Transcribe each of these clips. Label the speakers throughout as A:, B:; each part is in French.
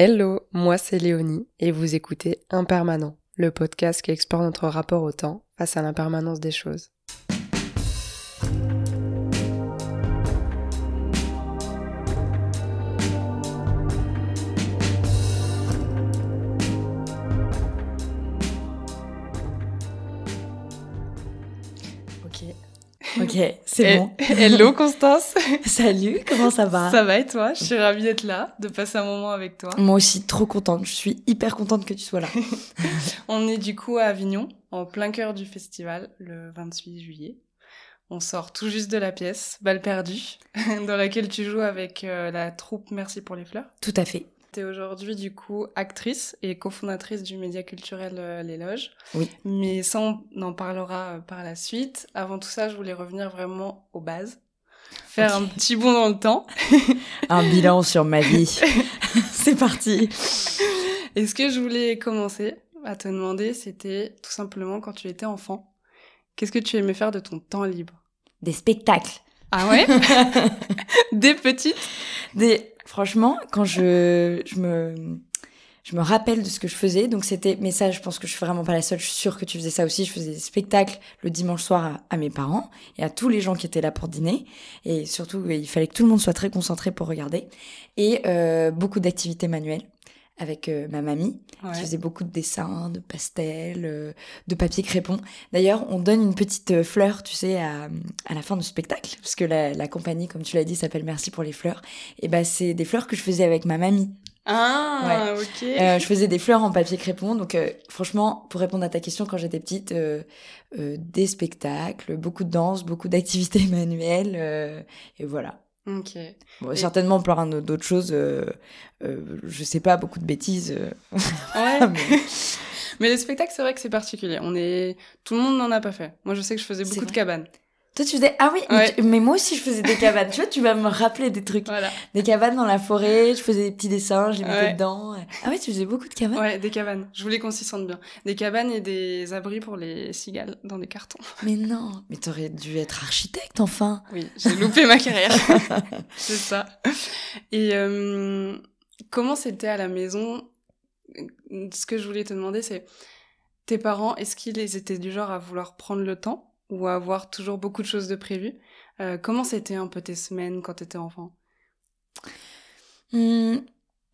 A: Hello, moi c'est Léonie et vous écoutez Impermanent, le podcast qui explore notre rapport au temps face à l'impermanence des choses.
B: C'est bon.
A: Hello Constance.
B: Salut, comment ça va?
A: Ça va et toi? Je suis ravie d'être là, de passer un moment avec toi.
B: Moi aussi, trop contente. Je suis hyper contente que tu sois là.
A: On est du coup à Avignon, en plein cœur du festival, le 28 juillet. On sort tout juste de la pièce, Balle perdue, dans laquelle tu joues avec euh, la troupe Merci pour les fleurs.
B: Tout à fait.
A: Tu es aujourd'hui du coup actrice et cofondatrice du média culturel euh, Les Loges.
B: Oui.
A: Mais ça, on en parlera euh, par la suite. Avant tout ça, je voulais revenir vraiment aux bases. Faire un petit bond dans le temps.
B: un bilan sur ma vie. C'est parti.
A: Et ce que je voulais commencer à te demander, c'était tout simplement quand tu étais enfant, qu'est-ce que tu aimais faire de ton temps libre?
B: Des spectacles.
A: Ah ouais? Des petites?
B: Des franchement, quand je, je me je me rappelle de ce que je faisais. Donc c'était, mais ça, je pense que je suis vraiment pas la seule. Je suis sûre que tu faisais ça aussi. Je faisais des spectacles le dimanche soir à, mes parents et à tous les gens qui étaient là pour dîner. Et surtout, il fallait que tout le monde soit très concentré pour regarder. Et euh, beaucoup d'activités manuelles avec euh, ma mamie. Je faisais beaucoup de dessins, de pastels, euh, de papier crépon. D'ailleurs, on donne une petite euh, fleur, tu sais, à, à la fin du spectacle, parce que la, la compagnie, comme tu l'as dit, s'appelle Merci pour les fleurs. Et ben, c'est des fleurs que je faisais avec ma mamie.
A: Ah, ok.
B: je faisais des fleurs en papier crépon. Donc, franchement, pour répondre à ta question, quand j'étais petite, des spectacles, beaucoup de danse, beaucoup d'activités manuelles, et voilà.
A: Ok.
B: Bon, Certainement plein d'autres choses. Euh, euh, je sais pas, beaucoup de bêtises. Euh.
A: Ouais. mais... les spectacles, c'est vrai que c'est particulier. On est... Tout le monde n'en a pas fait. Moi, je sais que je faisais beaucoup de cabanes.
B: Toi, tu faisais. Ah oui, mais, moi aussi, je faisais des cabanes. tu vois, tu vas me rappeler des trucs.
A: Voilà.
B: Des cabanes dans la forêt, je faisais des petits dessins, je les mettais dedans. Ah oui, tu faisais beaucoup de cabanes?
A: Ouais, des cabanes. Je voulais qu'on s'y sente bien. Des cabanes et des abris pour les cigales dans des cartons.
B: Mais non, mais t'aurais dû être architecte, enfin.
A: Oui, j'ai loupé ma carrière. C'est ça. Et euh, comment c'était à la maison? Ce que je voulais te demander, c'est tes parents, est-ce qu'ils étaient du genre à vouloir prendre le temps? Ou avoir toujours beaucoup de choses de prévues. Euh, comment c'était un peu tes semaines quand tu étais enfant?
B: Mmh,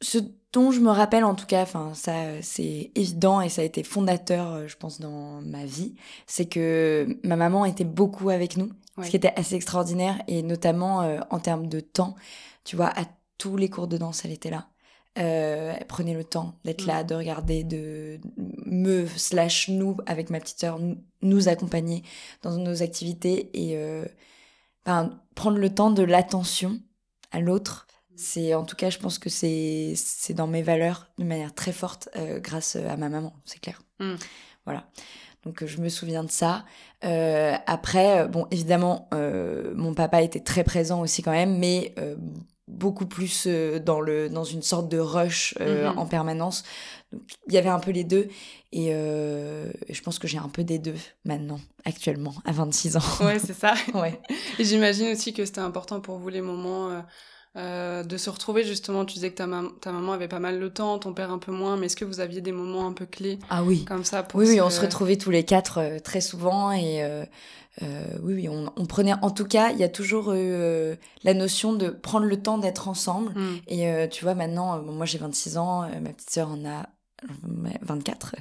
B: Ce dont je me rappelle en tout cas, enfin ça c'est évident et ça a été fondateur, euh, je pense, dans ma vie, c'est que ma maman était beaucoup avec nous, ce qui était assez extraordinaire et notamment euh, en termes de temps. Tu vois, à tous les cours de danse, elle était là. Euh, prenait le temps d'être là, mm. de regarder, de me slash nous avec ma petite sœur nous accompagner dans nos activités et euh, ben, prendre le temps de l'attention à l'autre. C'est en tout cas, je pense que c'est c'est dans mes valeurs de manière très forte euh, grâce à ma maman, c'est clair. Mm. Voilà. Donc je me souviens de ça. Euh, après, bon, évidemment, euh, mon papa était très présent aussi quand même, mais euh, beaucoup plus euh, dans le dans une sorte de rush euh, mhm. en permanence. Donc il y avait un peu les deux et euh, je pense que j'ai un peu des deux maintenant actuellement à 26 ans.
A: Ouais, c'est ça.
B: ouais.
A: Et j'imagine aussi que c'était important pour vous les moments euh, de se retrouver justement. Tu disais que ta, ta maman avait pas mal le temps, ton père un peu moins, mais est-ce que vous aviviez des moments un peu clés
B: Ah oui.
A: Comme ça pour
B: Oui, oui, on se retrouvait tous les quatre euh, très souvent et euh, oui, oui, on, on, prenait. En tout cas, il y a toujours eu la notion de prendre le temps d'être ensemble. Mm. Et tu vois, maintenant, moi j'ai 26 ans, ma petite sœur en a 24.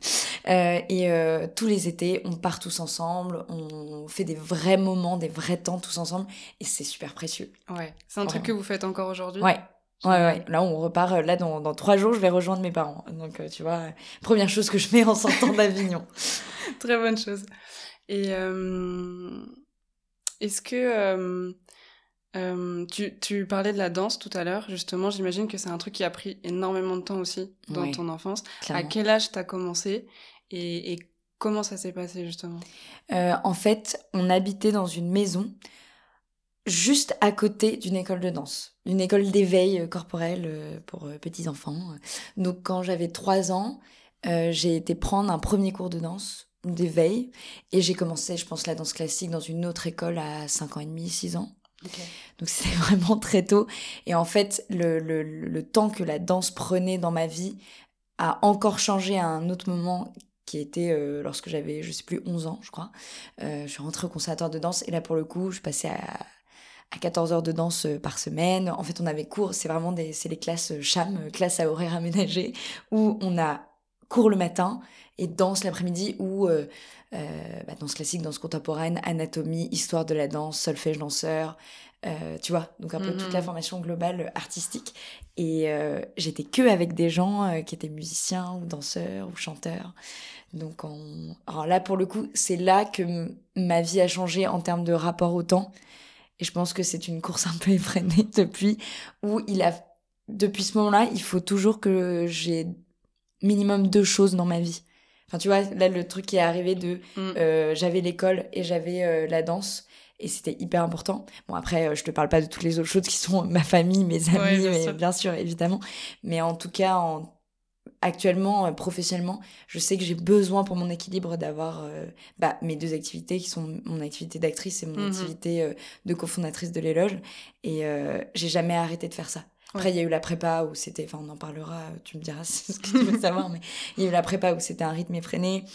B: Euh, et euh, tous les étés, on part tous ensemble, on fait des vrais moments, des vrais temps tous ensemble, et c'est super précieux.
A: Ouais, c'est un truc que vous faites encore aujourd'hui?
B: Ouais. Ouais, ouais. Là, on repart. Euh, là, dans, dans trois jours, je vais rejoindre mes parents. Donc, tu vois, première chose que je fais en sortant d'Avignon.
A: Très bonne chose. Et est-ce que euh, tu, tu, parlais de la danse tout à l'heure, justement. J'imagine que c'est un truc qui a pris énormément de temps aussi dans ton enfance. À quel âge t'as commencé et, et, comment ça s'est passé justement?
B: Euh, En fait, on habitait dans une maison juste à côté d'une école de danse, une école d'éveil euh, corporel pour petits enfants. Donc, quand j'avais trois ans, j'ai été prendre un premier cours de danse d'éveil et j'ai commencé, je pense, la danse classique dans une autre école à 5 ans et demi, 6 ans Donc c'était vraiment très tôt. Et en fait, le, le, le, temps que la danse prenait dans ma vie a encore changé à un autre moment qui était euh, lorsque j'avais, je sais plus, 11 ans, je crois. Euh, je suis rentrée au conservatoire de danse et là, pour le coup, je passais à, à 14 heures de danse euh, par semaine. En fait, on avait cours, c'est vraiment des, c'est les classes CHAM, classes à horaire aménagé, où on a cours le matin et danse l'après-midi ou euh, bah, danse classique, danse contemporaine, anatomie, histoire de la danse, solfège danseur, euh, tu vois, donc un peu toute la mhm. formation globale artistique. Et euh, j'étais que avec des gens euh, qui étaient musiciens ou danseurs ou chanteurs. Donc on... Alors là, pour le coup, c'est là que ma vie a changé en termes de rapport au temps. Et je pense que c'est une course un peu effrénée depuis, où il a... Depuis ce moment-là, il faut toujours que j'ai minimum deux choses dans ma vie. Enfin, tu vois, là, le truc qui est arrivé de... Mm. j'avais l'école et j'avais la danse et c'était hyper important. Bon après, euh, je te parle pas de toutes les autres choses qui sont ma famille, mes amis, bien, mais, sûr. bien sûr, évidemment. Mais en tout cas, en, actuellement, euh, professionnellement, je sais que j'ai besoin pour mon équilibre d'avoir euh, bah, mes deux activités qui sont mon activité d'actrice et mon mmh activité de cofondatrice de l'éloge. Et j'ai jamais arrêté de faire ça. Après, il y a eu la prépa où c'était, enfin, on en parlera, tu me diras ce que tu veux savoir, mais il y a eu la prépa où c'était un rythme effréné.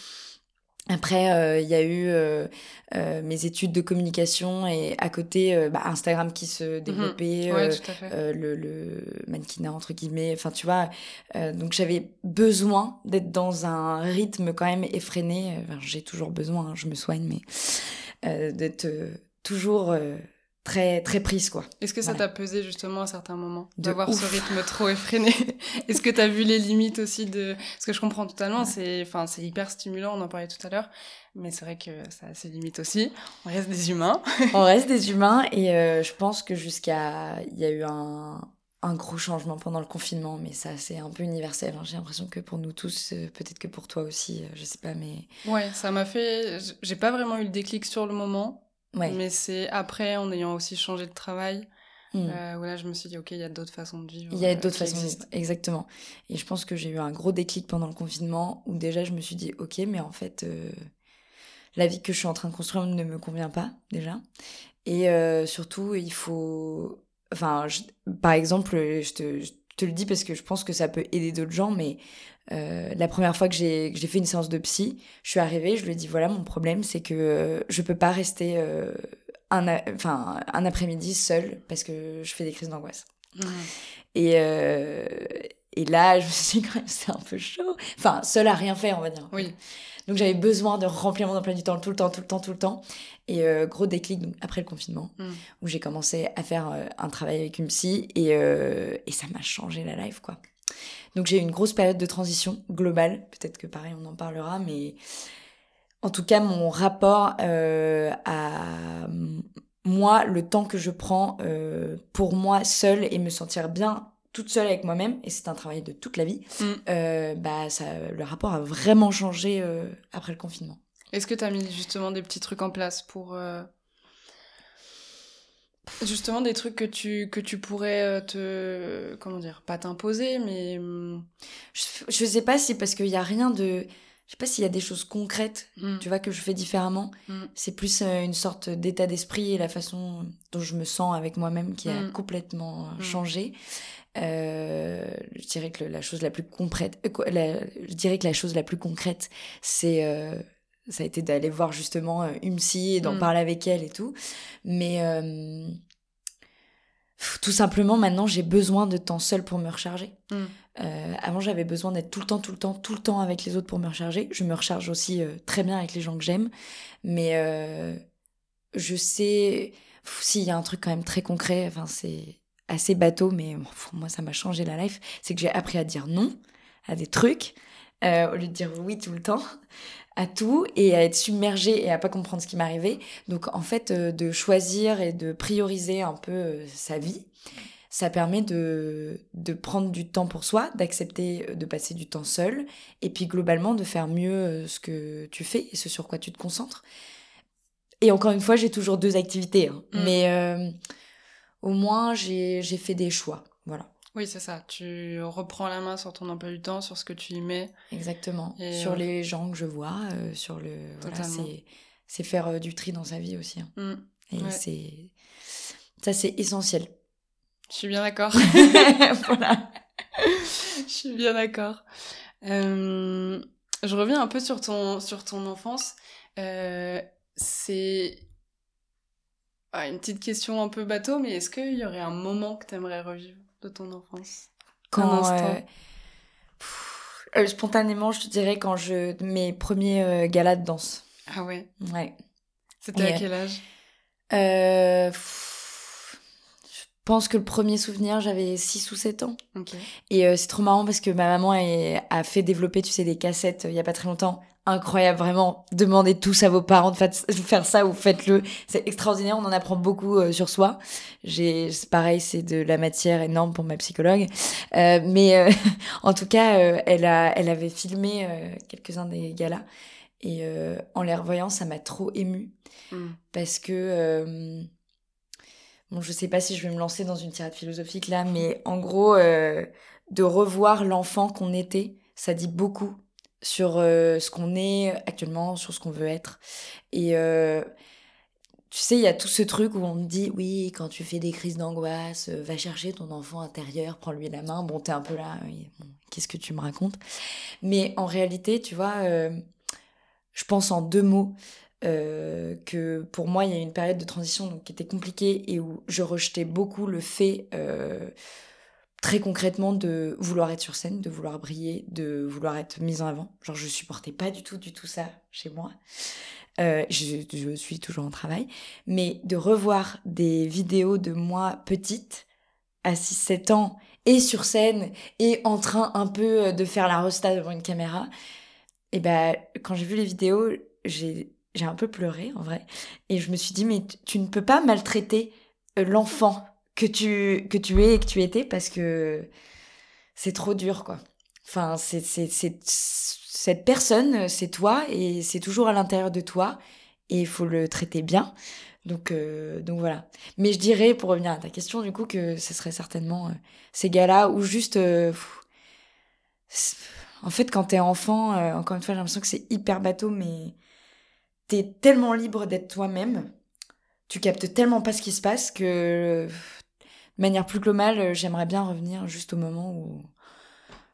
B: Après, euh, il y a eu euh, euh, mes études de communication et à côté, bah, Instagram qui se mhm. développait, le, le mannequinat entre guillemets. Enfin, tu vois, donc j'avais besoin d'être dans un rythme quand même effréné. Enfin, J'ai toujours besoin, hein, je me soigne, mais d'être toujours très très prise quoi.
A: Est-ce que ça t'a pesé justement à certains moments d'avoir ce rythme trop effréné? Est-ce que t'as vu les limites aussi de parce que je comprends totalement, c'est enfin c'est hyper stimulant, on en parlait tout à l'heure, mais c'est vrai que ça a ses limites aussi. On reste des humains.
B: on reste des humains et euh, je pense que jusqu'à il y a eu un un gros changement pendant le confinement, mais ça c'est un peu universel. Hein. J'ai l'impression que pour nous tous, euh, peut-être que pour toi aussi, euh, je sais pas, mais
A: ouais, ça m'a fait. J'ai pas vraiment eu le déclic sur le moment. Mais c'est après, en ayant aussi changé de travail, mmh. euh, je me suis dit, ok, il y a d'autres façons de vivre.
B: Il y a euh, d'autres façons de vivre, exactement. Et je pense que j'ai eu un gros déclic pendant le confinement où déjà je me suis dit, ok, mais en fait, euh, la vie que je suis en train de construire ne me convient pas déjà. Et euh, surtout, il faut. Enfin, par exemple, je te, te le dis parce que je pense que ça peut aider d'autres gens, mais euh, la première fois que j'ai fait une séance de psy, je suis arrivée, je lui ai dit voilà mon problème c'est que euh, je peux pas rester euh, un, enfin un après-midi seule parce que je fais des crises d'angoisse. Mmh. Et, et là je me suis dit quand même c'est un peu chaud. Enfin seule à rien faire on va dire.
A: Oui.
B: Donc j'avais besoin de remplir mon emploi du temps tout le temps, tout le temps, tout le temps. Et gros déclic donc, après le confinement, mmh. où j'ai commencé à faire un travail avec une psy et, et ça m'a changé la life, quoi. Donc j'ai eu une grosse période de transition globale. Peut-être que pareil, on en parlera, mais en tout cas, mon rapport euh, à moi, le temps que je prends euh, pour moi seule et me sentir bien toute seule avec moi-même, et c'est un travail de toute la vie, mm. euh, bah ça, le rapport a vraiment changé après le confinement.
A: Est-ce que tu as mis justement des petits trucs en place pour Justement, des trucs que tu, que tu pourrais euh, te. Comment dire Pas t'imposer, mais. Hmm,
B: je, je sais pas si parce qu'il y a rien de. Je sais pas s'il y a des choses concrètes, hmm. tu vois, que je fais différemment. Hmm. C'est plus euh, une sorte d'état d'esprit et la façon dont je me sens avec moi-même qui a complètement euh, changé. Euh, je dirais que la chose la plus concrète, je dirais que la chose la plus concrète, c'est ça a été d'aller voir justement Umsi et d'en parler avec elle et tout. Mais tout simplement, maintenant, j'ai besoin de temps seul pour me recharger. Euh, avant, j'avais besoin d'être tout le temps, tout le temps, tout le temps avec les autres pour me recharger. Je me recharge aussi très bien avec les gens que j'aime. Mais je sais, s'il y a un truc quand même très concret, enfin, c'est assez bateau, mais moi, ça m'a changé la life. C'est que j'ai appris à dire non à des trucs. au lieu de dire oui tout le temps à tout et à être submergée et à pas comprendre ce qui m'arrivait. Donc en fait, euh, de choisir et de prioriser un peu euh, sa vie, ça permet de, de prendre du temps pour soi, d'accepter euh, de passer du temps seul et puis globalement de faire mieux ce que tu fais et ce sur quoi tu te concentres. Et encore une fois, j'ai toujours deux activités, hein. mmh. mais au moins j'ai fait des choix. Voilà.
A: Oui, c'est ça. Tu reprends la main sur ton emploi du temps, sur ce que tu y mets.
B: Exactement. sur euh, les gens que je vois, euh, sur le. Voilà, c'est faire euh, du tri dans sa vie aussi. Hein. Mmh. Et c'est. Ça, c'est essentiel.
A: Je suis bien d'accord. voilà. Je suis bien d'accord. Euh, je reviens un peu sur ton, sur ton enfance. Euh, c'est ah, une petite question un peu bateau, mais est-ce qu'il y aurait un moment que tu aimerais revivre de ton enfance?
B: Quand euh, spontanément, je te dirais quand je mes premiers galas de danse.
A: Ah ouais?
B: Ouais.
A: C'était à quel âge?
B: euh, pense que le premier souvenir, j'avais 6 ou 7 ans. Et euh, c'est trop marrant parce que ma maman a fait développer, tu sais, des cassettes euh, il y a pas très longtemps. Incroyable, vraiment. Demandez tous à vos parents de faire ça ou faites-le. C'est extraordinaire, on en apprend beaucoup sur soi. J'ai, pareil, c'est de la matière énorme pour ma psychologue. mais en tout cas, elle, a, elle avait filmé quelques-uns des galas. Et en les revoyant, ça m'a trop émue. Mm. Parce que. Euh, bon, je sais pas si je vais me lancer dans une tirade philosophique là, mais en gros, euh, de revoir l'enfant qu'on était, ça dit beaucoup sur euh, ce qu'on est actuellement, sur ce qu'on veut être. Et tu sais, il y a tout ce truc où on me dit, oui, quand tu fais des crises d'angoisse, va chercher ton enfant intérieur, prends-lui la main. Bon, t'es un peu là, qu'est-ce que tu me racontes? Mais en réalité, tu vois, je pense en deux mots. Euh, que pour moi, il y a une période de transition qui était compliquée et où je rejetais beaucoup le fait, euh, très concrètement, de vouloir être sur scène, de vouloir briller, de vouloir être mise en avant. Genre, je supportais pas du tout, du tout ça chez moi. Euh, je, je, suis toujours en travail. Mais de revoir des vidéos de moi petite, à 6-7 ans, et sur scène, et en train un peu de faire la resta devant une caméra, et ben, quand j'ai vu les vidéos, j'ai j'ai un peu pleuré en vrai. Et je me suis dit, mais tu ne peux pas maltraiter euh, l'enfant que tu, que tu es et que tu étais parce que c'est trop dur, quoi. Enfin, c'est, cette personne, c'est toi et c'est toujours à l'intérieur de toi et il faut le traiter bien. Donc, euh, donc voilà. Mais je dirais, pour revenir à ta question, du coup, que ce serait certainement euh, ces gars-là où juste. en fait, quand t'es enfant, encore une fois, j'ai l'impression que c'est hyper bateau, mais t'es tellement libre d'être toi-même, tu captes tellement pas ce qui se passe que, de manière plus globale, j'aimerais bien revenir juste au moment où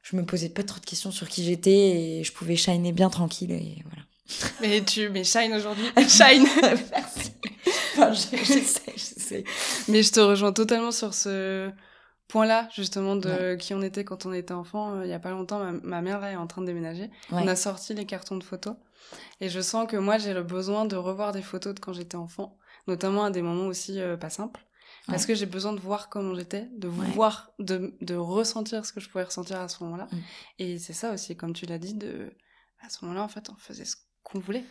B: je me posais pas trop de questions sur qui j'étais et je pouvais shiner bien tranquille et voilà.
A: Mais tu, mais shine aujourd'hui. shine.
B: Merci. Enfin, j'essaie, j'essaie.
A: Mais je te rejoins totalement sur ce point-là, justement, de qui on était quand on était enfant. Il y a pas longtemps, ma, mère là est en train de déménager. On a sorti les cartons de photos. Et je sens que moi, j'ai le besoin de revoir des photos de quand j'étais enfant, notamment à des moments aussi euh, pas simples. Parce que j'ai besoin de voir comment j'étais, de voir, de, de ressentir ce que je pouvais ressentir à ce moment-là. Mm. Et c'est ça aussi, comme tu l'as dit, de à ce moment-là, en fait, on faisait ce qu'on voulait.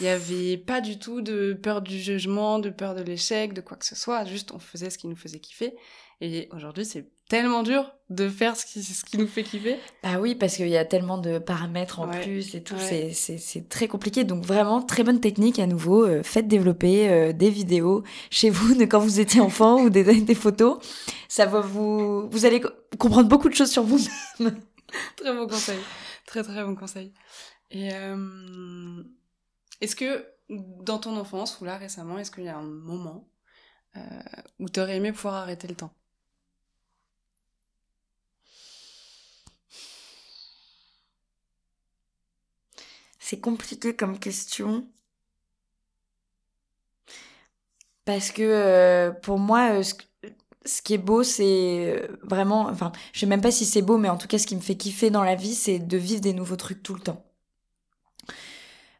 A: Il n'y avait pas du tout de peur du jugement, de peur de l'échec, de quoi que ce soit. Juste, on faisait ce qui nous faisait kiffer. Et aujourd'hui, c'est tellement dur de faire ce qui, ce qui nous fait kiffer.
B: Bah oui, parce qu'il y a tellement de paramètres en plus et tout, c'est très compliqué. Donc vraiment, très bonne technique à nouveau. Euh, faites développer euh, des vidéos chez vous de quand vous étiez enfant ou des, des photos. Ça va vous... Vous allez comprendre beaucoup de choses sur vous.
A: très bon conseil. Très très bon conseil. Et euh, est-ce que dans ton enfance ou là récemment, est-ce qu'il y a un moment où tu aurais aimé pouvoir arrêter le temps?
B: C'est compliqué comme question. Parce que euh, pour moi, euh, ce, qui est beau, c'est euh, vraiment. Enfin, je sais même pas si c'est beau, mais en tout cas, ce qui me fait kiffer dans la vie, c'est de vivre des nouveaux trucs tout le temps.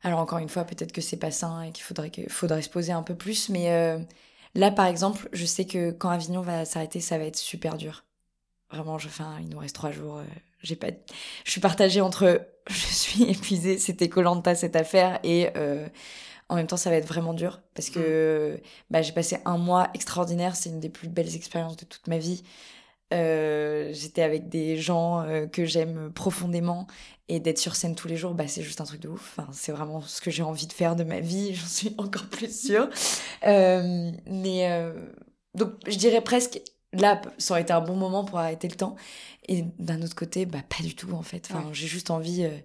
B: Alors, encore une fois, peut-être que c'est pas sain et qu'il faudrait, faudrait se poser un peu plus, mais là, par exemple, je sais que quand Avignon va s'arrêter, ça va être super dur. Vraiment, je, il nous reste trois jours. J'ai pas, je suis partagée entre je suis épuisée, c'était Colanta cette affaire et euh, en même temps ça va être vraiment dur parce que mm. bah, j'ai passé un mois extraordinaire, c'est une des plus belles expériences de toute ma vie. Euh, j'étais avec des gens euh, que j'aime profondément et d'être sur scène tous les jours, bah, c'est juste un truc de ouf. Enfin, c'est vraiment ce que j'ai envie de faire de ma vie, j'en suis encore plus sûre. mais donc je dirais presque là, ça aurait été un bon moment pour arrêter le temps. Et d'un autre côté, bah, pas du tout, en fait. Enfin, J'ai juste envie euh,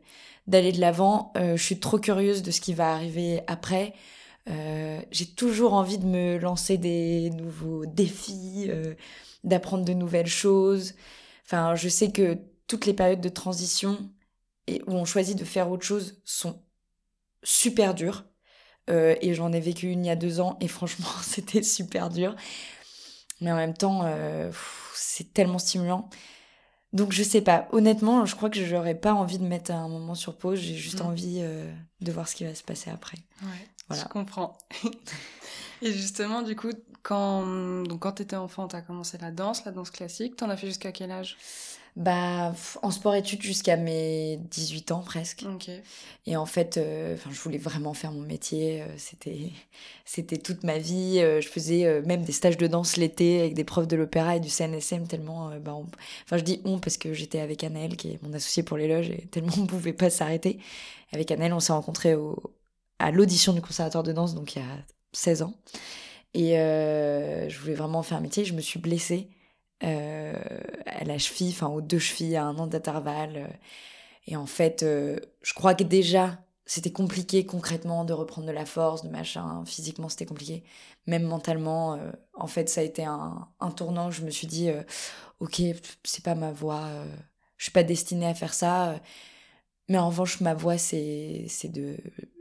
B: d'aller de l'avant. Euh, je suis trop curieuse de ce qui va arriver après. j'ai toujours envie de me lancer des nouveaux défis, d'apprendre de nouvelles choses. Enfin, je sais que toutes les périodes de transition et où on choisit de faire autre chose sont super dures. Euh, et j'en ai vécu une il y a deux ans et franchement c'était super dur. Mais en même temps, euh, c'est tellement stimulant. Donc je sais pas, honnêtement, je crois que je n'aurais pas envie de mettre un moment sur pause, j'ai juste mm. envie euh, de voir ce qui va se passer après.
A: Ouais, voilà. je comprends. et justement, du coup, quand, donc, quand tu étais enfant, tu as commencé la danse, la danse classique, tu en as fait jusqu'à quel âge?
B: Bah, en sport-études jusqu'à mes 18 ans presque. Et en fait, euh, je voulais vraiment faire mon métier. Euh, c'était, c'était toute ma vie. Euh, je faisais même des stages de danse l'été avec des profs de l'opéra et du CNSM tellement. bah, Enfin, je dis on parce que j'étais avec Annelle, qui est mon associée pour les loges, et tellement on pouvait pas s'arrêter. Avec Annelle, on s'est rencontrés au, à l'audition du conservatoire de danse, donc il y a 16 ans. Et je voulais vraiment faire un métier. Je me suis blessée euh, à la cheville, enfin aux deux chevilles, à un an d'intervalle. Euh. Et en fait, euh, je crois que déjà, c'était compliqué concrètement de reprendre de la force, de machin. Physiquement, c'était compliqué. Même mentalement, en fait, ça a été un, tournant. Je me suis dit, ok, c'est pas ma voie. je suis pas destinée à faire ça. mais en revanche, ma voie, c'est de.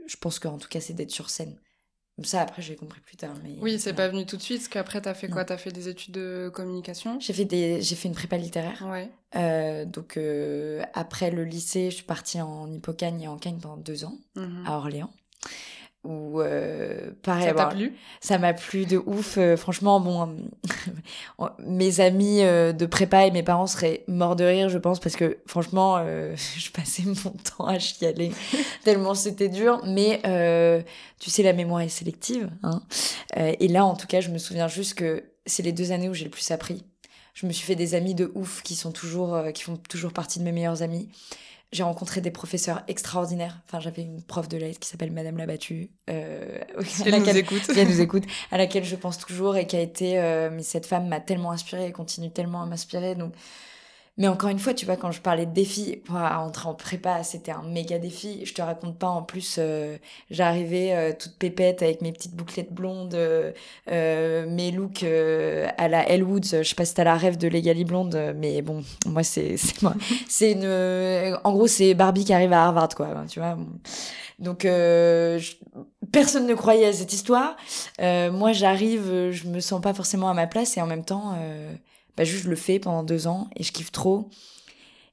B: Je pense qu'en tout cas, c'est d'être sur scène. Ça, après, j'ai compris plus tard. Mais...
A: Oui, c'est pas venu tout de suite, parce qu'après, t'as fait quoi? T'as fait des études de communication?
B: J'ai fait, des... fait une prépa littéraire.
A: Ouais.
B: Euh, donc, euh, après le lycée, je suis partie en Hippocagne et en Cagne pendant deux ans, mhm. à Orléans ou euh, pareil
A: ça t'a plu?
B: Ça m'a plu de ouf euh, franchement bon mes amis euh, de prépa et mes parents seraient morts de rire je pense parce que franchement je passais mon temps à chialer tellement c'était dur. Mais tu sais la mémoire est sélective hein. Et là en tout cas je me souviens juste que c'est les deux années où j'ai le plus appris. Je me suis fait des amis de ouf qui sont toujours qui font toujours partie de mes meilleurs amis j'ai rencontré des professeurs extraordinaires. Enfin, j'avais une prof de lettres qui s'appelle Madame Labattu.
A: Euh, elle nous écoute.
B: elle nous écoute. À laquelle je pense toujours et qui a été... Euh, mais cette femme m'a tellement inspirée et continue tellement à m'inspirer. Donc, mais encore une fois, tu vois, quand je parlais de défi, entrer en prépa, c'était un méga défi. Je te raconte pas, en plus, euh, j'arrivais euh, toute pépette avec mes petites bouclettes blondes, euh, mes looks à la Elwood. Je sais pas si t'as la rêve de Legally Blonde, mais bon, moi, c'est moi. c'est une... En gros, c'est Barbie qui arrive à Harvard, quoi, tu vois. Donc, personne ne croyait à cette histoire. moi, j'arrive, je me sens pas forcément à ma place et en même temps bah, juste je le fais pendant deux ans et je kiffe trop.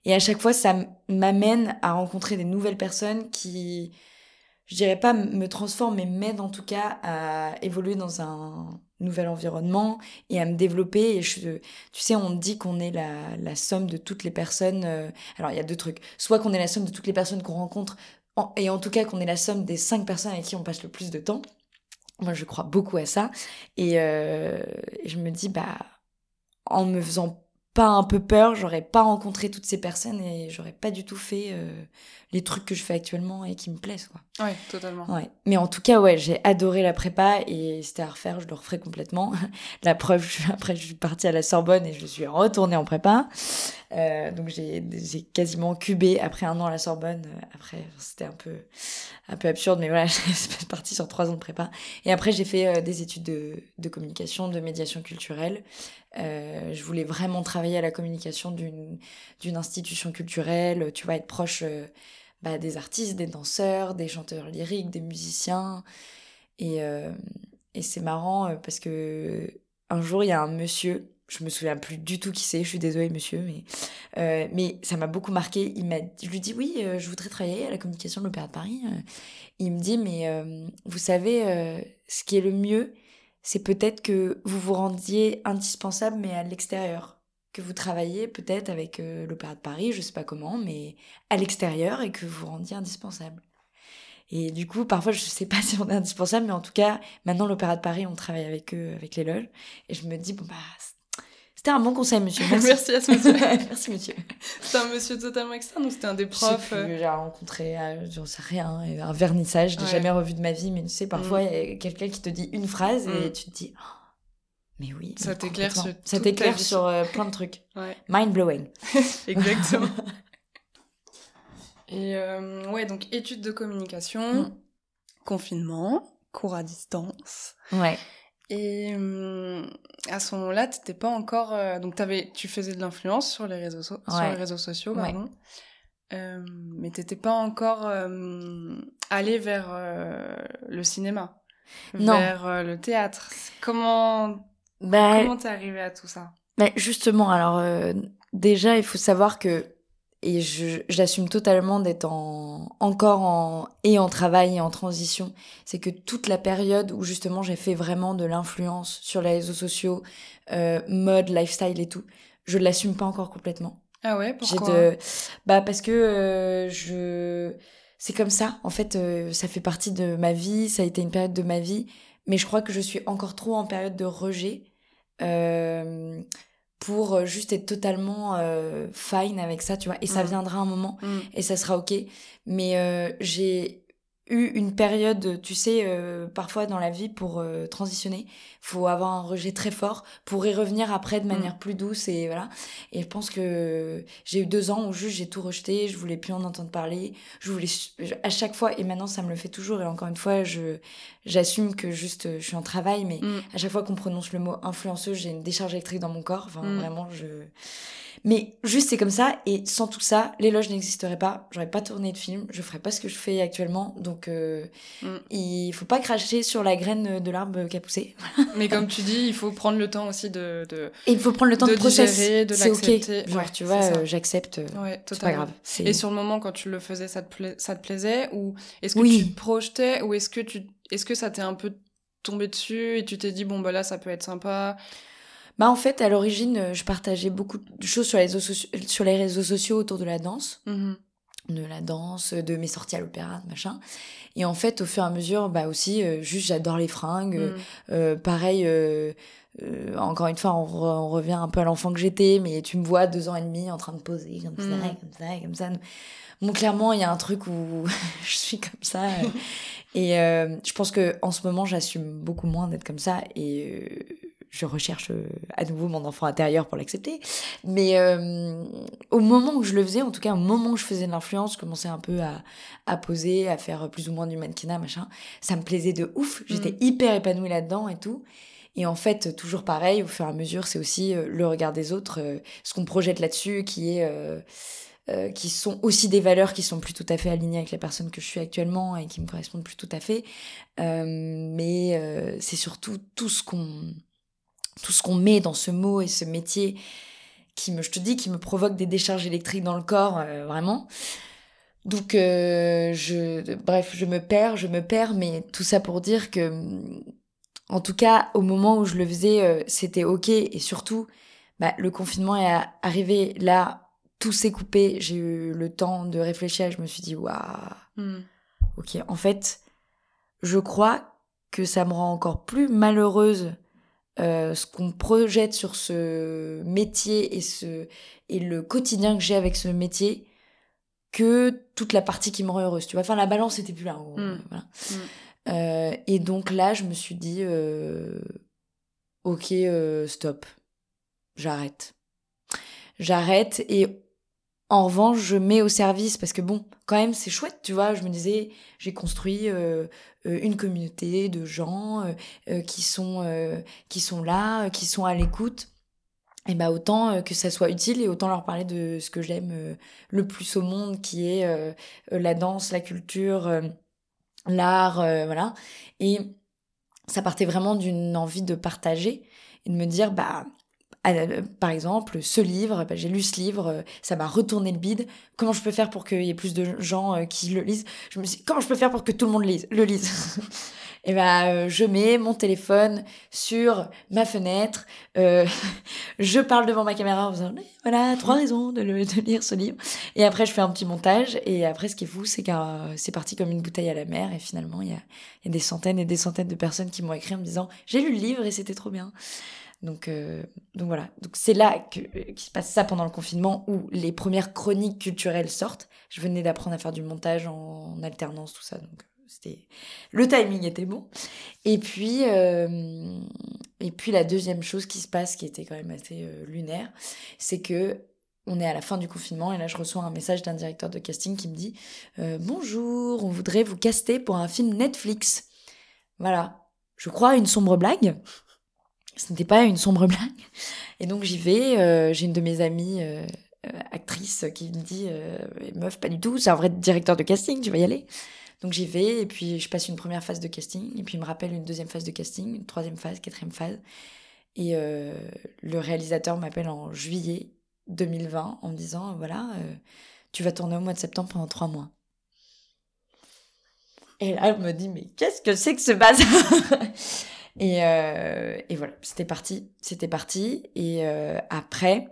B: Et à chaque fois, ça m'amène à rencontrer des nouvelles personnes qui, je dirais pas me transforment, mais m'aident en tout cas à évoluer dans un nouvel environnement et à me développer. Et je, tu sais, on dit qu'on est la, la, somme de toutes les personnes. Euh, alors, il y a deux trucs. Soit qu'on est la somme de toutes les personnes qu'on rencontre, et en tout cas qu'on est la somme des cinq personnes avec qui on passe le plus de temps. Moi, je crois beaucoup à ça. Et, euh, je me dis, bah, en me faisant pas un peu peur, j'aurais pas rencontré toutes ces personnes et j'aurais pas du tout fait euh, les trucs que je fais actuellement et qui me plaisent quoi.
A: Ouais, totalement.
B: Ouais. Mais en tout cas ouais, j'ai adoré la prépa et c'était à refaire, je le referai complètement. la preuve, après je suis partie à la Sorbonne et je suis retournée en prépa. Euh, donc j'ai quasiment cubé après un an à la Sorbonne. Après c'était un peu un peu absurde mais voilà, suis partie sur trois ans de prépa. Et après j'ai fait euh, des études de, de communication, de médiation culturelle. Euh, je voulais vraiment travailler à la communication d'une institution culturelle, tu vois, être proche bah, des artistes, des danseurs, des chanteurs lyriques, des musiciens. Et, euh, et c'est marrant parce que un jour, il y a un monsieur, je me souviens plus du tout qui c'est, je suis désolée monsieur, mais, mais ça m'a beaucoup marqué. Il m'a, je lui dis oui, je voudrais travailler à la communication de l'Opéra de Paris. Il me dit mais vous savez, ce qui est le mieux, c'est peut-être que vous vous rendiez indispensable, mais à l'extérieur. Que vous travaillez peut-être avec euh, l'Opéra de Paris, je sais pas comment, mais à l'extérieur et que vous vous rendiez indispensable. Et du coup, parfois, je sais pas si on est indispensable, mais en tout cas, maintenant, l'Opéra de Paris, on travaille avec eux, avec les loges. Et je me dis, bon, bah, c'était un bon conseil, monsieur.
A: Merci, à ce monsieur.
B: Merci, monsieur.
A: C'était un monsieur totalement externe ou c'était un des profs
B: euh J'ai rencontré, euh, j'en sais rien, un vernissage, je l'ai jamais revu de ma vie, mais tu sais, parfois, mm. il y a quelqu'un qui te dit une phrase et mm. tu te dis, oh, mais oui.
A: Ça t'éclaire sur,
B: ça t'éclaire sur euh, plein de trucs. Mind blowing.
A: Exactement. et ouais, donc études de communication, mm. confinement. cours à distance.
B: Ouais.
A: Et hum, à ce moment-là, t'étais pas encore. euh, donc, avais, tu faisais de l'influence sur les réseaux, so- sur
B: Ouais.
A: les réseaux sociaux,
B: Ouais.
A: pardon. Euh, mais t'étais pas encore euh, allé vers euh, le cinéma,
B: Non.
A: vers euh, le théâtre. Comment
B: Bah,
A: comment t'es arrivé à tout ça?
B: bah, justement, alors euh, déjà, il faut savoir que, et je, j'assume totalement d'être en, encore en, et en travail et en transition, c'est que toute la période où justement j'ai fait vraiment de l'influence sur les réseaux sociaux, euh, mode, lifestyle et tout, je l'assume pas encore complètement.
A: Ah ouais, pourquoi?
B: De bah parce que euh, je c'est comme ça. En fait ça fait partie de ma vie ça a été une période de ma vie mais je crois que je suis encore trop en période de rejet euh, pour juste être totalement euh, fine avec ça tu vois et ça
A: Mm.
B: viendra un moment
A: Mm.
B: et ça sera ok mais euh, j'ai eu une période tu sais euh, parfois dans la vie pour euh, transitionner faut avoir un rejet très fort pour y revenir après de manière plus douce et voilà et je pense que j'ai eu deux ans où juste j'ai tout rejeté je voulais plus en entendre parler je voulais je- à chaque fois et maintenant ça me le fait toujours et encore une fois je j'assume que juste euh, je suis en travail mais
A: Mm.
B: à chaque fois qu'on prononce le mot influenceuse, j'ai une décharge électrique dans mon corps. Enfin,
A: Mm.
B: vraiment, je. Mais juste, c'est comme ça. Et sans tout ça, l'éloge n'existerait pas. J'aurais pas tourné de film. Je ferais pas ce que je fais actuellement. Donc, euh,
A: Mm.
B: il faut pas cracher sur la graine de l'arbre qui a poussé.
A: Mais comme tu dis, il faut prendre le temps aussi de. de...
B: Et il faut prendre le temps de,
A: De
B: process.
A: digérer, de
B: C'est ok. Genre,
A: Ouais,
B: tu vois, euh, j'accepte. euh,
A: Ouais,
B: C'est pas grave.
A: Et sur le moment, quand tu le faisais, ça te, pla- ça te plaisait Ou est-ce que
B: Oui.
A: tu te projetais Ou est-ce que, tu... est-ce que ça t'est un peu tombé dessus et tu t'es dit, bon, bah là, ça peut être sympa?
B: Bah, en fait, à l'origine, euh, je partageais beaucoup de choses sur les réseaux, soci- sur les réseaux sociaux autour de la danse.
A: Mhm.
B: de la danse, de mes sorties à l'opéra, machin. Et en fait, au fur et à mesure, bah aussi, euh, juste j'adore les fringues.
A: Mhm.
B: Euh, pareil, euh, encore une fois, on, re- on revient un peu à l'enfant que j'étais, mais tu me vois deux ans et demi en train de poser comme ça,
A: Mhm.
B: comme ça, comme ça. Bon, clairement, il y a un truc où je suis comme ça. et je pense que en ce moment, j'assume beaucoup moins d'être comme ça. Et je recherche euh, à nouveau mon enfant intérieur pour l'accepter. Mais euh, au moment où je le faisais, en tout cas au moment où je faisais de l'influence, je commençais un peu à, à poser, à faire plus ou moins du mannequinat, machin. Ça me plaisait de ouf. J'étais
A: Mhm.
B: hyper épanouie là-dedans et tout. Et en fait, toujours pareil, au fur et à mesure, c'est aussi euh, le regard des autres, euh, ce qu'on projette là-dessus, qui est, euh, euh, qui sont aussi des valeurs qui sont plus tout à fait alignées avec la personne que je suis actuellement et qui me correspondent plus tout à fait. Euh, mais euh, c'est surtout tout ce qu'on, tout ce qu'on met dans ce mot et ce métier qui me, je te dis, qui me provoque des décharges électriques dans le corps, euh, vraiment. Donc, euh, je, bref, je me perds, je me perds, mais tout ça pour dire que, en tout cas, au moment où je le faisais, euh, c'était ok, et surtout, bah, le confinement est arrivé là, tout s'est coupé, j'ai eu le temps de réfléchir, et je me suis dit, waouh,
A: Mhm.
B: ok, en fait, je crois que ça me rend encore plus malheureuse euh, ce qu'on projette sur ce métier et, ce, et le quotidien que j'ai avec ce métier que toute la partie qui me rend heureuse. Tu vois, enfin, la balance était plus là. en gros,
A: Mm.
B: voilà.
A: Mm.
B: Euh, et donc là, je me suis dit, euh, ok, stop, j'arrête. J'arrête et en revanche, je mets au service parce que bon, quand même, c'est chouette, tu vois. Je me disais, j'ai construit euh, une communauté de gens euh, euh, qui sont euh, qui sont là, euh, qui sont à l'écoute. Et bah autant euh, que ça soit utile et autant leur parler de ce que j'aime euh, le plus au monde, qui est euh, euh, la danse, la culture, euh, l'art, euh, voilà. Et ça partait vraiment d'une envie de partager et de me dire, bah euh, par exemple, ce livre, bah, j'ai lu ce livre, euh, ça m'a retourné le bide. Comment je peux faire pour qu'il y ait plus de gens euh, qui le lisent? Je me suis dit, comment je peux faire pour que tout le monde le lise? Et ben, euh, je mets mon téléphone sur ma fenêtre, je parle devant ma caméra en faisant, Eh, voilà, trois raisons de, le- lire ce livre. Et après, je fais un petit montage. Et après, ce qui est fou, c'est que c'est parti comme une bouteille à la mer. Et finalement, il y a, y a des centaines et des centaines de personnes qui m'ont écrit en me disant, j'ai lu le livre et c'était trop bien. Donc, euh, donc voilà. C'est là que euh, qu'il se passe ça pendant le confinement où les premières chroniques culturelles sortent. Je venais d'apprendre à faire du montage en, alternance, tout ça. Donc c'était le timing était bon. Et puis euh, la deuxième chose qui se passe, qui était quand même assez lunaire, c'est que on est à la fin du confinement et là je reçois un message d'un directeur de casting qui me dit bonjour, on voudrait vous caster pour un film Netflix. Voilà. Je crois une sombre blague. Ce n'était pas une sombre blague. Et donc j'y vais. Euh, j'ai une de mes amies euh, actrices qui me dit Meuf, pas du tout, c'est un vrai directeur de casting, tu vas y aller. Donc j'y vais et puis je passe une première phase de casting et puis il me rappelle une deuxième phase de casting, une troisième phase, quatrième phase. Et le réalisateur m'appelle en juillet 2020 en me disant voilà, tu vas tourner au mois de septembre pendant trois mois. Et là, elle me dit, mais qu'est-ce que c'est que ce bazar? Et, euh, et voilà, c'était parti, c'était parti. Et euh, après,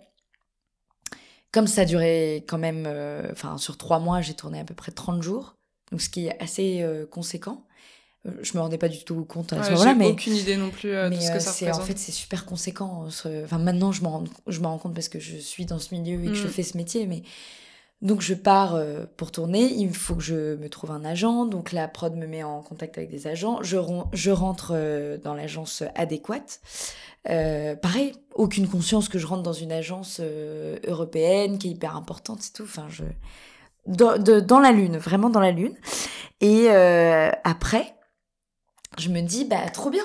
B: comme ça durait quand même, euh, enfin, sur trois mois, j'ai tourné à peu près 30 jours, donc ce qui est assez conséquent. Je me rendais pas du tout compte à ce moment-là, mais
A: aucune idée non plus de ce que ça représente.
B: En fait, c'est super conséquent. Enfin, maintenant, je me rends, rends compte parce que je suis dans ce milieu et que je mm. fais ce métier, mais donc je pars euh, pour tourner, il faut que je me trouve un agent, donc la prod me met en contact avec des agents, je, rentre euh, dans l'agence adéquate. Euh, pareil, aucune conscience que je rentre dans une agence européenne qui est hyper importante et tout. Enfin, je dans, dans la lune, vraiment dans la lune. Et après, je me dis bah trop bien.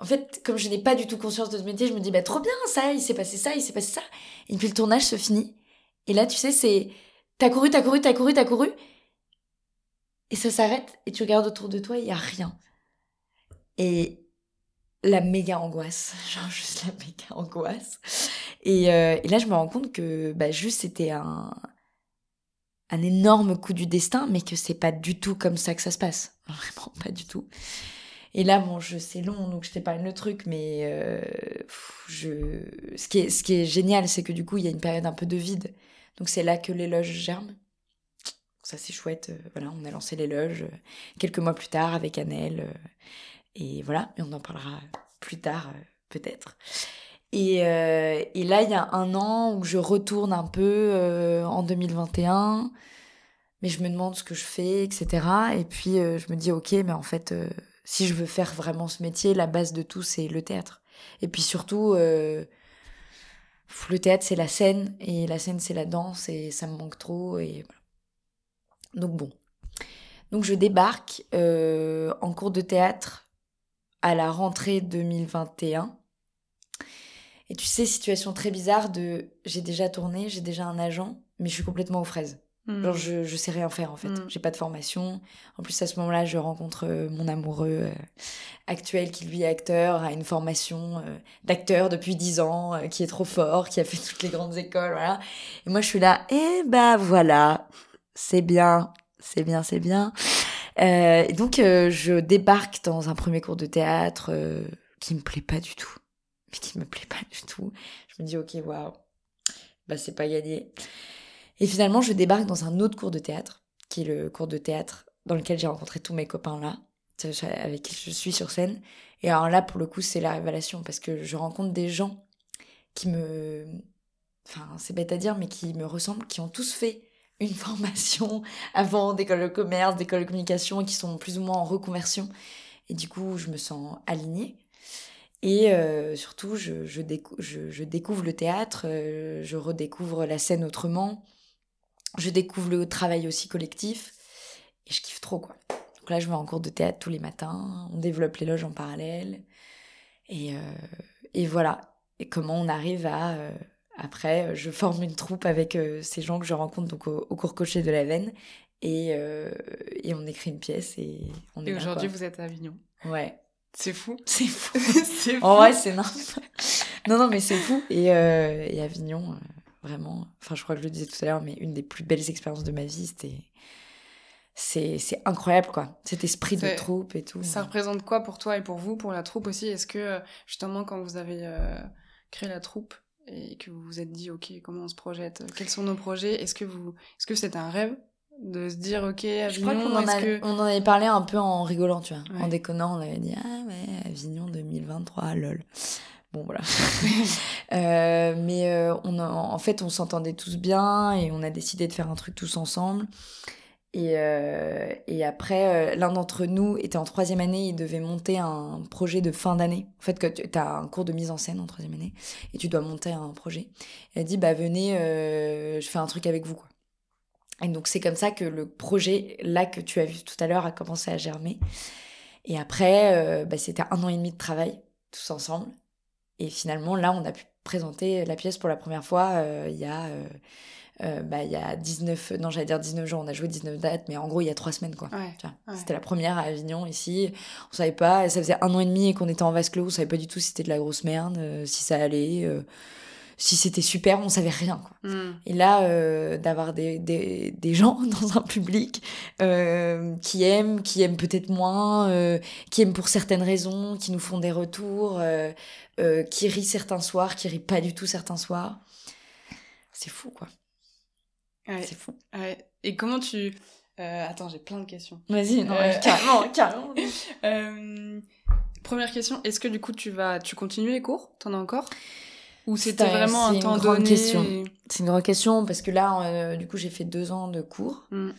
B: En fait, comme je n'ai pas du tout conscience de ce métier, je me dis bah trop bien, ça, il s'est passé ça, il s'est passé ça. Et puis le tournage se finit. Et là, tu sais, c'est T'as couru, t'as couru, t'as couru, t'as couru. Et ça s'arrête et tu regardes autour de toi, il y a rien. Et la méga angoisse, genre juste la méga angoisse. Et, euh, et là, je me rends compte que bah, juste c'était un, un énorme coup du destin, mais que c'est pas du tout comme ça que ça se passe. Vraiment pas du tout. Et là, bon, je c'est long, donc je t'épargne le truc, mais euh, je... ce, qui est, ce qui est génial, c'est que du coup, il y a une période un peu de vide. Donc c'est là que l'éloge germe. Ça c'est chouette. Euh, voilà, on a lancé l'éloge euh, quelques mois plus tard avec Annelle. Euh, et voilà, on en parlera plus tard peut-être. Et, là, il y a un an où je retourne un peu en 2021, mais je me demande ce que je fais, etc. Et puis je me dis, ok, mais en fait, si je veux faire vraiment ce métier, la base de tout, c'est le théâtre. Et puis surtout, le théâtre c'est la scène et la scène c'est la danse et ça me manque trop et. Donc bon. Donc je débarque euh, en cours de théâtre à la rentrée 2021. Et tu sais, situation très bizarre de j'ai déjà tourné, j'ai déjà un agent, mais je suis complètement aux fraises. Hmm. Genre, je, je sais rien faire en fait. Hmm. J'ai pas de formation. En plus, à ce moment-là, je rencontre euh, mon amoureux euh, actuel qui, lui, est acteur, a une formation euh, d'acteur depuis 10 ans, qui est trop fort, qui a fait toutes les grandes écoles, voilà. Et moi, je suis là, eh bah voilà, c'est bien, c'est bien, c'est bien. et donc, je débarque dans un premier cours de théâtre qui me plaît pas du tout. Mais qui me plaît pas du tout. Je me dis, ok, waouh, bah c'est pas gagné. Et finalement, je débarque dans un autre cours de théâtre, qui est le cours de théâtre dans lequel j'ai rencontré tous mes copains là, avec qui je suis sur scène. Et alors là, pour le coup, c'est la révélation, parce que je rencontre des gens qui me... Enfin, c'est bête à dire, mais qui me ressemblent, qui ont tous fait une formation avant d'école de commerce, d'école de communication, qui sont plus ou moins en reconversion. Et du coup, je me sens alignée. Et euh, surtout, je, découvre le théâtre, euh, je redécouvre la scène autrement je découvre le travail aussi collectif et je kiffe trop quoi. Donc là je vais en cours de théâtre tous les matins, on développe les loges en parallèle et, euh, et voilà. Et comment on arrive à euh, après je forme une troupe avec euh, ces gens que je rencontre donc au, cours cocher de la veine et, et on écrit une pièce et on
A: Et aujourd'hui vous êtes à Avignon.
B: Ouais.
A: C'est fou.
B: C'est fou. c'est fou. En vrai c'est non. non non mais c'est fou et, et Avignon Vraiment. Enfin, je crois que je le disais tout à l'heure, mais une des plus belles expériences de ma vie, c'était. C'est incroyable, quoi. Cet esprit de troupe et tout.
A: Ça représente quoi pour toi et pour vous, pour la troupe aussi? Est-ce que, justement, quand vous avez euh, créé la troupe et que vous vous êtes dit, OK, comment on se projette Quels sont nos projets Est-ce que vous. Est-ce que c'était un rêve de se dire ok Avignon je crois qu'on
B: en, on en avait parlé un peu en rigolant tu vois en déconnant on avait dit ah ouais Avignon 2023 lol bon voilà. Euh, mais euh, on en fait, on s'entendait tous bien et on a décidé de faire un truc tous ensemble. Et, euh, et après, l'un d'entre nous était en troisième année, il devait monter un projet de fin d'année. En fait, tu as un cours de mise en scène en troisième année et tu dois monter un projet. Elle a dit, bah venez, je fais un truc avec vous. Quoi. Et donc c'est comme ça que le projet, là que tu as vu tout à l'heure, a commencé à germer. Et après, bah, c'était un an et demi de travail, tous ensemble. Et finalement, là, on a pu présenter la pièce pour la première fois il y a euh, bah, il y a 19, non, j'allais dire 19 jours, on a joué 19 dates, mais en gros, il y a 3 semaines, quoi. C'était la première à Avignon, ici. On savait pas, ça faisait un an et demi qu'on était en vase clos, on savait pas du tout si c'était de la grosse merde, euh, si ça allait, euh, si c'était super, on savait rien, quoi. Hmm. Et là, d'avoir des, des, des, gens dans un public qui aiment, qui aiment peut-être moins, qui aiment pour certaines raisons, qui nous font des retours, qui rient certains soirs, qui rient pas du tout certains soirs. C'est fou, quoi. C'est fou.
A: Et comment tu... Euh, attends, j'ai plein de questions.
B: Vas-y, non, euh, carrément, carrément.
A: Euh, première question, est-ce que du coup tu vas, tu continues les cours? T'en as encore? Ou c'était vraiment un temps donné
B: question. C'est une grande question parce que là, du coup, j'ai fait deux ans de cours. Mm.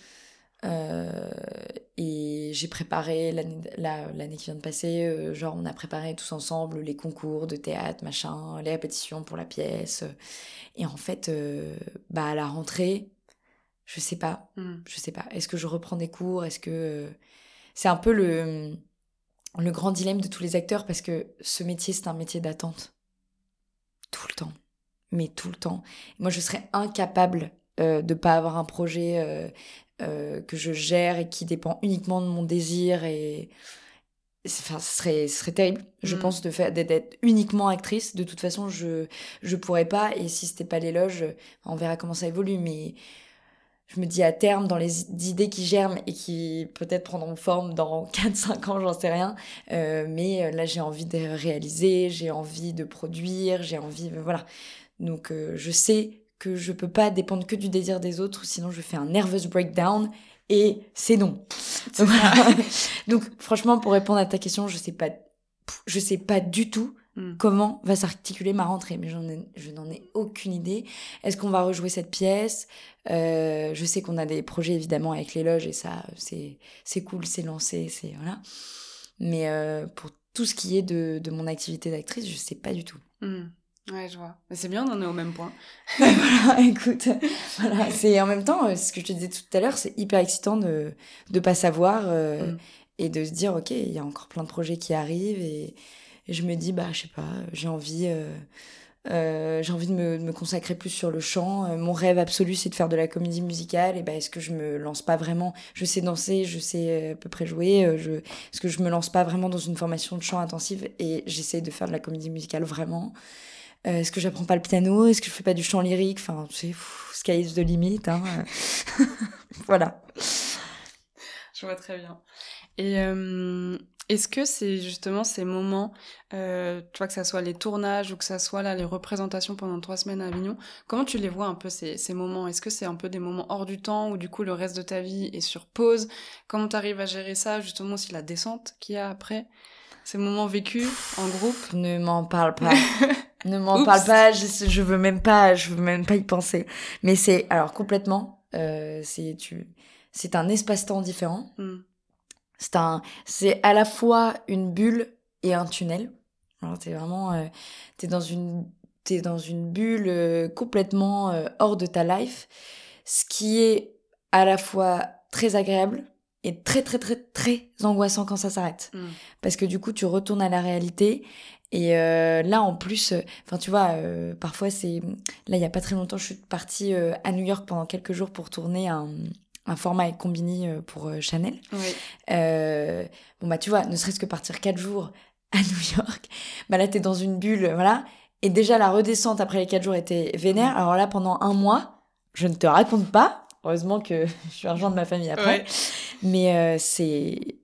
B: et j'ai préparé l'année qui vient de passer, genre on a préparé tous ensemble les concours de théâtre, machin, les répétitions pour la pièce. Et en fait, bah à la rentrée, je sais pas. Hmm. Je sais pas. Est-ce que je reprends des cours? Est-ce que. Euh, c'est un peu le, le grand dilemme de tous les acteurs parce que ce métier, c'est un métier d'attente. Tout le temps. Mais tout le temps. Moi, je serais incapable euh, de pas avoir un projet euh, euh, que je gère et qui dépend uniquement de mon désir et. Enfin, ce serait, ce serait terrible, je hmm. pense, de faire d'être uniquement actrice. De toute façon, je je pourrais pas. Et si c'était pas l'éloge, on verra comment ça évolue. Mais je me dis à terme, dans les idées qui germent et qui peut-être prendront forme dans 4-5 ans, j'en sais rien. Euh, mais euh, là, j'ai envie de réaliser, j'ai envie de produire, j'ai envie. Euh, voilà. Donc, je sais que je peux pas dépendre que du désir des autres, sinon je fais un nervous breakdown et c'est non. Donc, franchement, pour répondre à ta question, je sais pas, je sais pas du tout Hmm. Comment va s'articuler ma rentrée Mais ai, je n'en ai aucune idée. Est-ce qu'on va rejouer cette pièce? Euh, Je sais qu'on a des projets évidemment avec les loges et ça, c'est, cool, c'est lancé, c'est voilà. Mais euh, pour tout ce qui est de, de mon activité d'actrice, je sais pas du tout.
A: Hmm. Ouais, je vois. Mais c'est bien, on en est au même point.
B: voilà, écoute, voilà, c'est en même temps, euh, ce que je te disais tout à l'heure, c'est hyper excitant de ne pas savoir hmm. et de se dire, ok, il y a encore plein de projets qui arrivent et et je me dis, bah, je sais pas, j'ai envie, euh, euh, j'ai envie de me, consacrer plus sur le chant. Euh, mon rêve absolu, c'est de faire de la comédie musicale. Et bah, est-ce que je me lance pas vraiment? Je sais danser, je sais à peu près jouer. est-ce que je me lance pas vraiment dans une formation de chant intensive? Et j'essaie de faire de la comédie musicale vraiment Est-ce que j'apprends pas le piano? Est-ce que je fais pas du chant lyrique? Enfin, sais, sky is the limit. Hein. voilà.
A: Je vois très bien. Et est-ce que c'est justement ces moments, euh, tu vois, que ça soit les tournages ou que ça soit là les représentations pendant trois semaines à Avignon, comment tu les vois un peu ces, ces moments? Est-ce que c'est un peu des moments hors du temps ou du coup le reste de ta vie est sur pause? Comment tu arrives à gérer ça justement aussi la descente qu'il y a après? Ces moments vécus en groupe?
B: Ne m'en parle pas. ne m'en parle pas. Je, je veux même pas. Je veux même pas y penser. Mais c'est alors complètement. Euh, c'est tu. C'est un espace-temps différent. Hmm. C'est un, c'est à la fois une bulle et un tunnel. Alors t'es vraiment, euh, t'es dans une, t'es dans une bulle euh, complètement euh, hors de ta life, ce qui est à la fois très agréable et très très très très angoissant quand ça s'arrête, mm. parce que du coup tu retournes à la réalité et là, en plus, enfin, tu vois, parfois c'est. Là, il y a pas très longtemps, je suis partie à New York pendant quelques jours pour tourner un, un format avec Combini euh, pour euh, Chanel. Euh, bon, bah, tu vois, ne serait-ce que partir quatre jours à New York, bah là, t'es dans une bulle, voilà. Et déjà, la redescente après les quatre jours était vénère. Alors là, pendant un mois, je ne te raconte pas. Heureusement que je suis argent de ma famille après. Mais c'est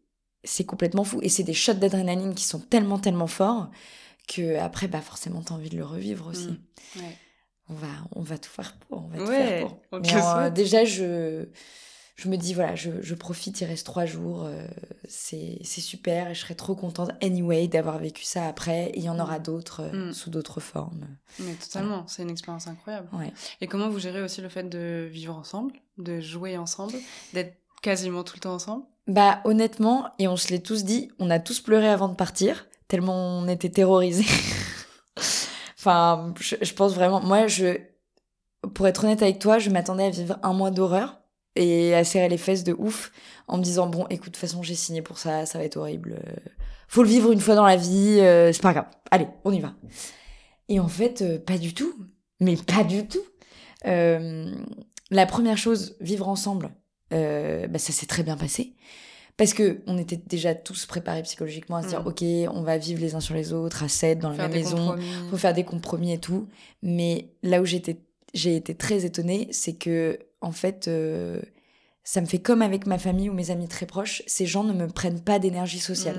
B: c'est complètement fou. Et c'est des shots d'adrénaline qui sont tellement, tellement forts que après, bah, forcément, t'as envie de le revivre aussi. Mmh. On va, on va tout faire pour. On va tout faire pour. déjà, je, je me dis, voilà, je, je profite, il reste trois jours, euh, c'est super, et je serais trop contente, anyway, d'avoir vécu ça après, et il y en aura mm. d'autres, euh, mm. sous d'autres formes.
A: Mais totalement, c'est une expérience incroyable. Et comment vous gérez aussi le fait de vivre ensemble, de jouer ensemble, d'être quasiment tout le temps ensemble?
B: Bah, honnêtement, et on se l'est tous dit, on a tous pleuré avant de partir, tellement on était terrorisés. enfin, je, je pense vraiment, moi, je, pour être honnête avec toi, je m'attendais à vivre un mois d'horreur et à serrer les fesses de ouf en me disant bon écoute de toute façon j'ai signé pour ça ça va être horrible euh, faut le vivre une fois dans la vie euh, c'est pas grave. Allez on y va. Et en fait euh, pas du tout. Mais pas du tout. La première chose vivre ensemble bah, ça s'est très bien passé. Parce que on était déjà tous préparés psychologiquement à se dire mm. ok on va vivre les uns sur les autres à 7 dans la même maison faut faire des compromis et tout. Mais là où j'étais j'ai été très étonnée c'est que en fait, euh, ça me fait comme avec ma famille ou mes amis très proches, ces gens ne me prennent pas d'énergie sociale.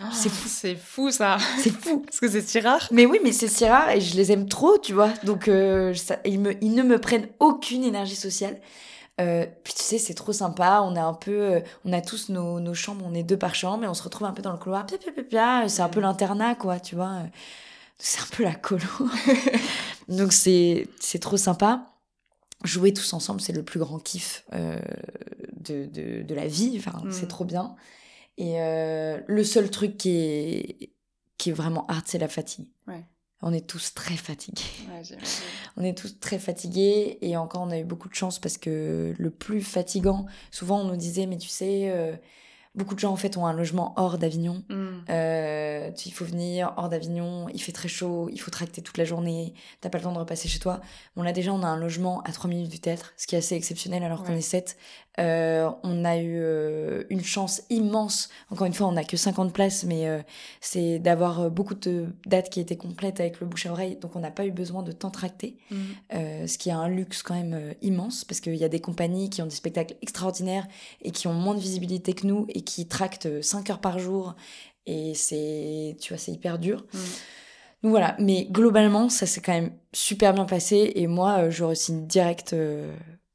A: Hmm. c'est fou. C'est fou ça.
B: C'est fou.
A: Parce que c'est si rare.
B: Mais oui, mais c'est si rare et je les aime trop, tu vois. Donc, euh, ils, me, ils ne me prennent aucune énergie sociale. Euh, puis tu sais, c'est trop sympa. On a un peu, on a tous nos, nos, chambres, on est deux par chambre et on se retrouve un peu dans le couloir. C'est un peu l'internat, quoi, tu vois. C'est un peu la colo. Donc c'est c'est trop sympa jouer tous ensemble, c'est le plus grand kiff euh, de, de, de, la vie. Enfin, c'est mm. trop bien. Et euh, le seul truc qui est, qui est vraiment hard, c'est la fatigue. Ouais. On est tous très fatigués. Ouais, on est tous très fatigués et encore on a eu beaucoup de chance parce que le plus fatigant, souvent on nous disait mais tu sais, euh, Beaucoup de gens en fait ont un logement hors d'Avignon. Mm. Euh, il faut venir hors d'Avignon, il fait très chaud, il faut tracter toute la journée, t'as pas le temps de repasser chez toi. Bon là déjà on a un logement à 3 minutes du théâtre, ce qui est assez exceptionnel alors qu'on est 7. Euh, on a eu euh, une chance immense. Encore une fois, on n'a que 50 places, mais euh, c'est d'avoir beaucoup de dates qui étaient complètes avec le bouche à oreille. Donc, on n'a pas eu besoin de temps tracté, mm. ce qui est un luxe quand même immense parce qu'il y a des compagnies qui ont des spectacles extraordinaires et qui ont moins de visibilité que nous et qui tractent 5 heures par jour. Et c'est, tu vois, c'est hyper dur. Mm. Donc voilà, mais globalement, ça s'est quand même super bien passé et moi, je re-signe direct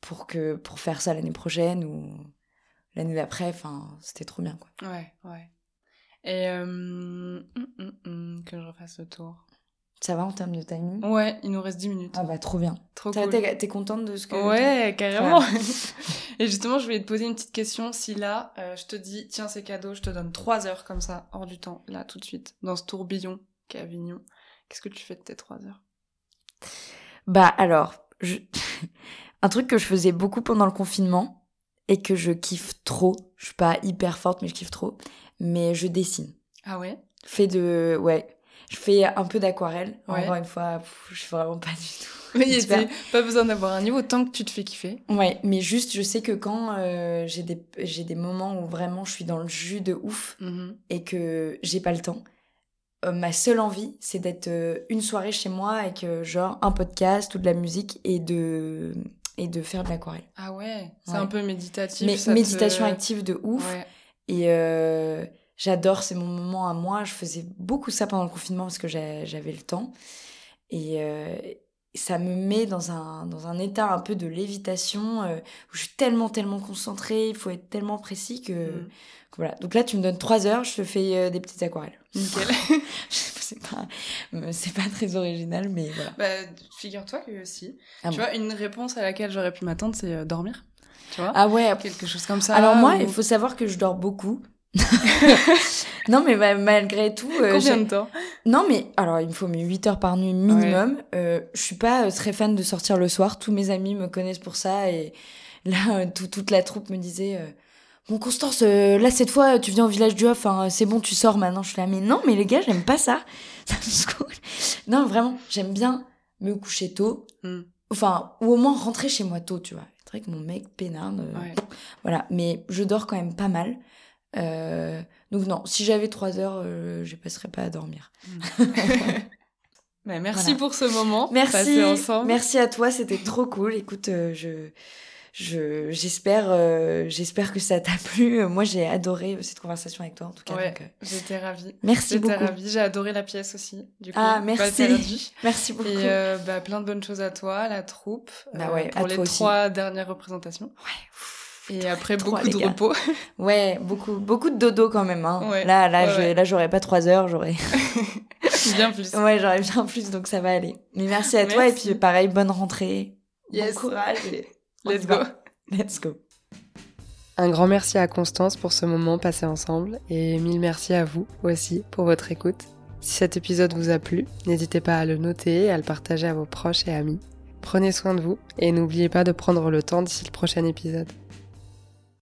B: pour que pour faire ça l'année prochaine ou l'année d'après. Enfin, c'était trop bien, quoi.
A: Ouais, ouais. Et euh, hum, hum, hum, que je refasse le tour.
B: Ça va en termes de timing?
A: Ouais, il nous reste 10 minutes.
B: Ah bah trop bien. Trop cool. T'es contente de ce que...
A: Ouais, carrément. Et justement, je voulais te poser une petite question. Si là, euh, je te dis, tiens, c'est cadeau, je te donne 3 heures comme ça, hors du temps, là, tout de suite, dans ce tourbillon qu'est Avignon, qu'est-ce que tu fais de tes 3 heures?
B: Bah alors, je... Un truc que je faisais beaucoup pendant le confinement et que je kiffe trop. Je suis pas hyper forte, mais je kiffe trop. Mais je dessine.
A: Ah ouais?
B: Fais de. Ouais. Je fais un peu d'aquarelle. Encore une fois, je suis vraiment pas du tout.
A: Mais pas besoin d'avoir un niveau tant que tu te fais kiffer.
B: Ouais, mais juste, je sais que quand euh, j'ai des, des moments où vraiment je suis dans le jus de ouf mm-hmm. et que j'ai pas le temps, euh, ma seule envie, c'est d'être euh, une soirée chez moi avec genre un podcast ou de la musique et de et de faire de l'aquarelle.
A: Ah ouais, c'est un peu méditatif.
B: Mais méditation active de ouf. Et j'adore, c'est mon moment à moi. Je faisais beaucoup ça pendant le confinement parce que j'avais le temps. Et euh, ça me met dans un, dans un état un peu de lévitation euh, où je suis tellement, tellement concentrée, il faut être tellement précis que, mm. voilà. Donc là, tu me donnes trois heures, je te fais des petites aquarelles.
A: Nickel.
B: c'est pas, pas très original, mais voilà.
A: Bah, figure-toi que si. Ah tu vois, une réponse à laquelle j'aurais pu m'attendre, c'est euh, dormir. Tu vois?
B: Ah ouais.
A: Quelque chose comme ça.
B: Alors moi, il faut savoir que je dors beaucoup. Non, mais malgré tout.
A: Euh, Combien de temps?
B: Non, mais alors il me faut mes 8 heures par nuit minimum. Euh, je suis pas très fan de sortir le soir. Tous mes amis me connaissent pour ça et là, toute la troupe me disait Bon, Constance, euh, là, cette fois, tu viens au village du Off, hein, c'est bon, tu sors maintenant. Je suis là, mais non, mais les gars, j'aime pas ça. non, vraiment, j'aime bien me coucher tôt. Hmm. Enfin, ou au moins rentrer chez moi tôt, tu vois. C'est vrai que mon mec peinarde. Euh, voilà, mais je dors quand même pas mal. Euh, donc non, si j'avais trois heures, je passerais pas à dormir.
A: Bah, merci pour ce moment.
B: Merci. Merci à toi, c'était trop cool. Écoute, je je j'espère euh, j'espère que ça t'a plu. Moi j'ai adoré cette conversation avec toi en tout cas
A: ouais, euh, j'étais ravie.
B: merci
A: beaucoup.
B: j'étais
A: ravie. J'ai adoré la pièce aussi du coup
B: ah merci. Merci beaucoup.
A: Et euh, bah, plein de bonnes choses à toi la troupe bah ouais, pour les trois dernières représentations.
B: Ouais
A: et après beaucoup de repos
B: ouais beaucoup beaucoup de dodo quand même hein. là là là j'aurais pas trois heures j'aurais
A: bien plus
B: ouais j'aurais bien plus donc ça va aller mais merci à toi et puis pareil bonne rentrée
A: yes.
B: bon courage
A: Let's go.
B: Let's go.
A: Un grand merci à Constance pour ce moment passé ensemble et mille merci à vous aussi pour votre écoute. Si cet épisode vous a plu, n'hésitez pas à le noter et à le partager à vos proches et amis. Prenez soin de vous et n'oubliez pas de prendre le temps d'ici le prochain épisode.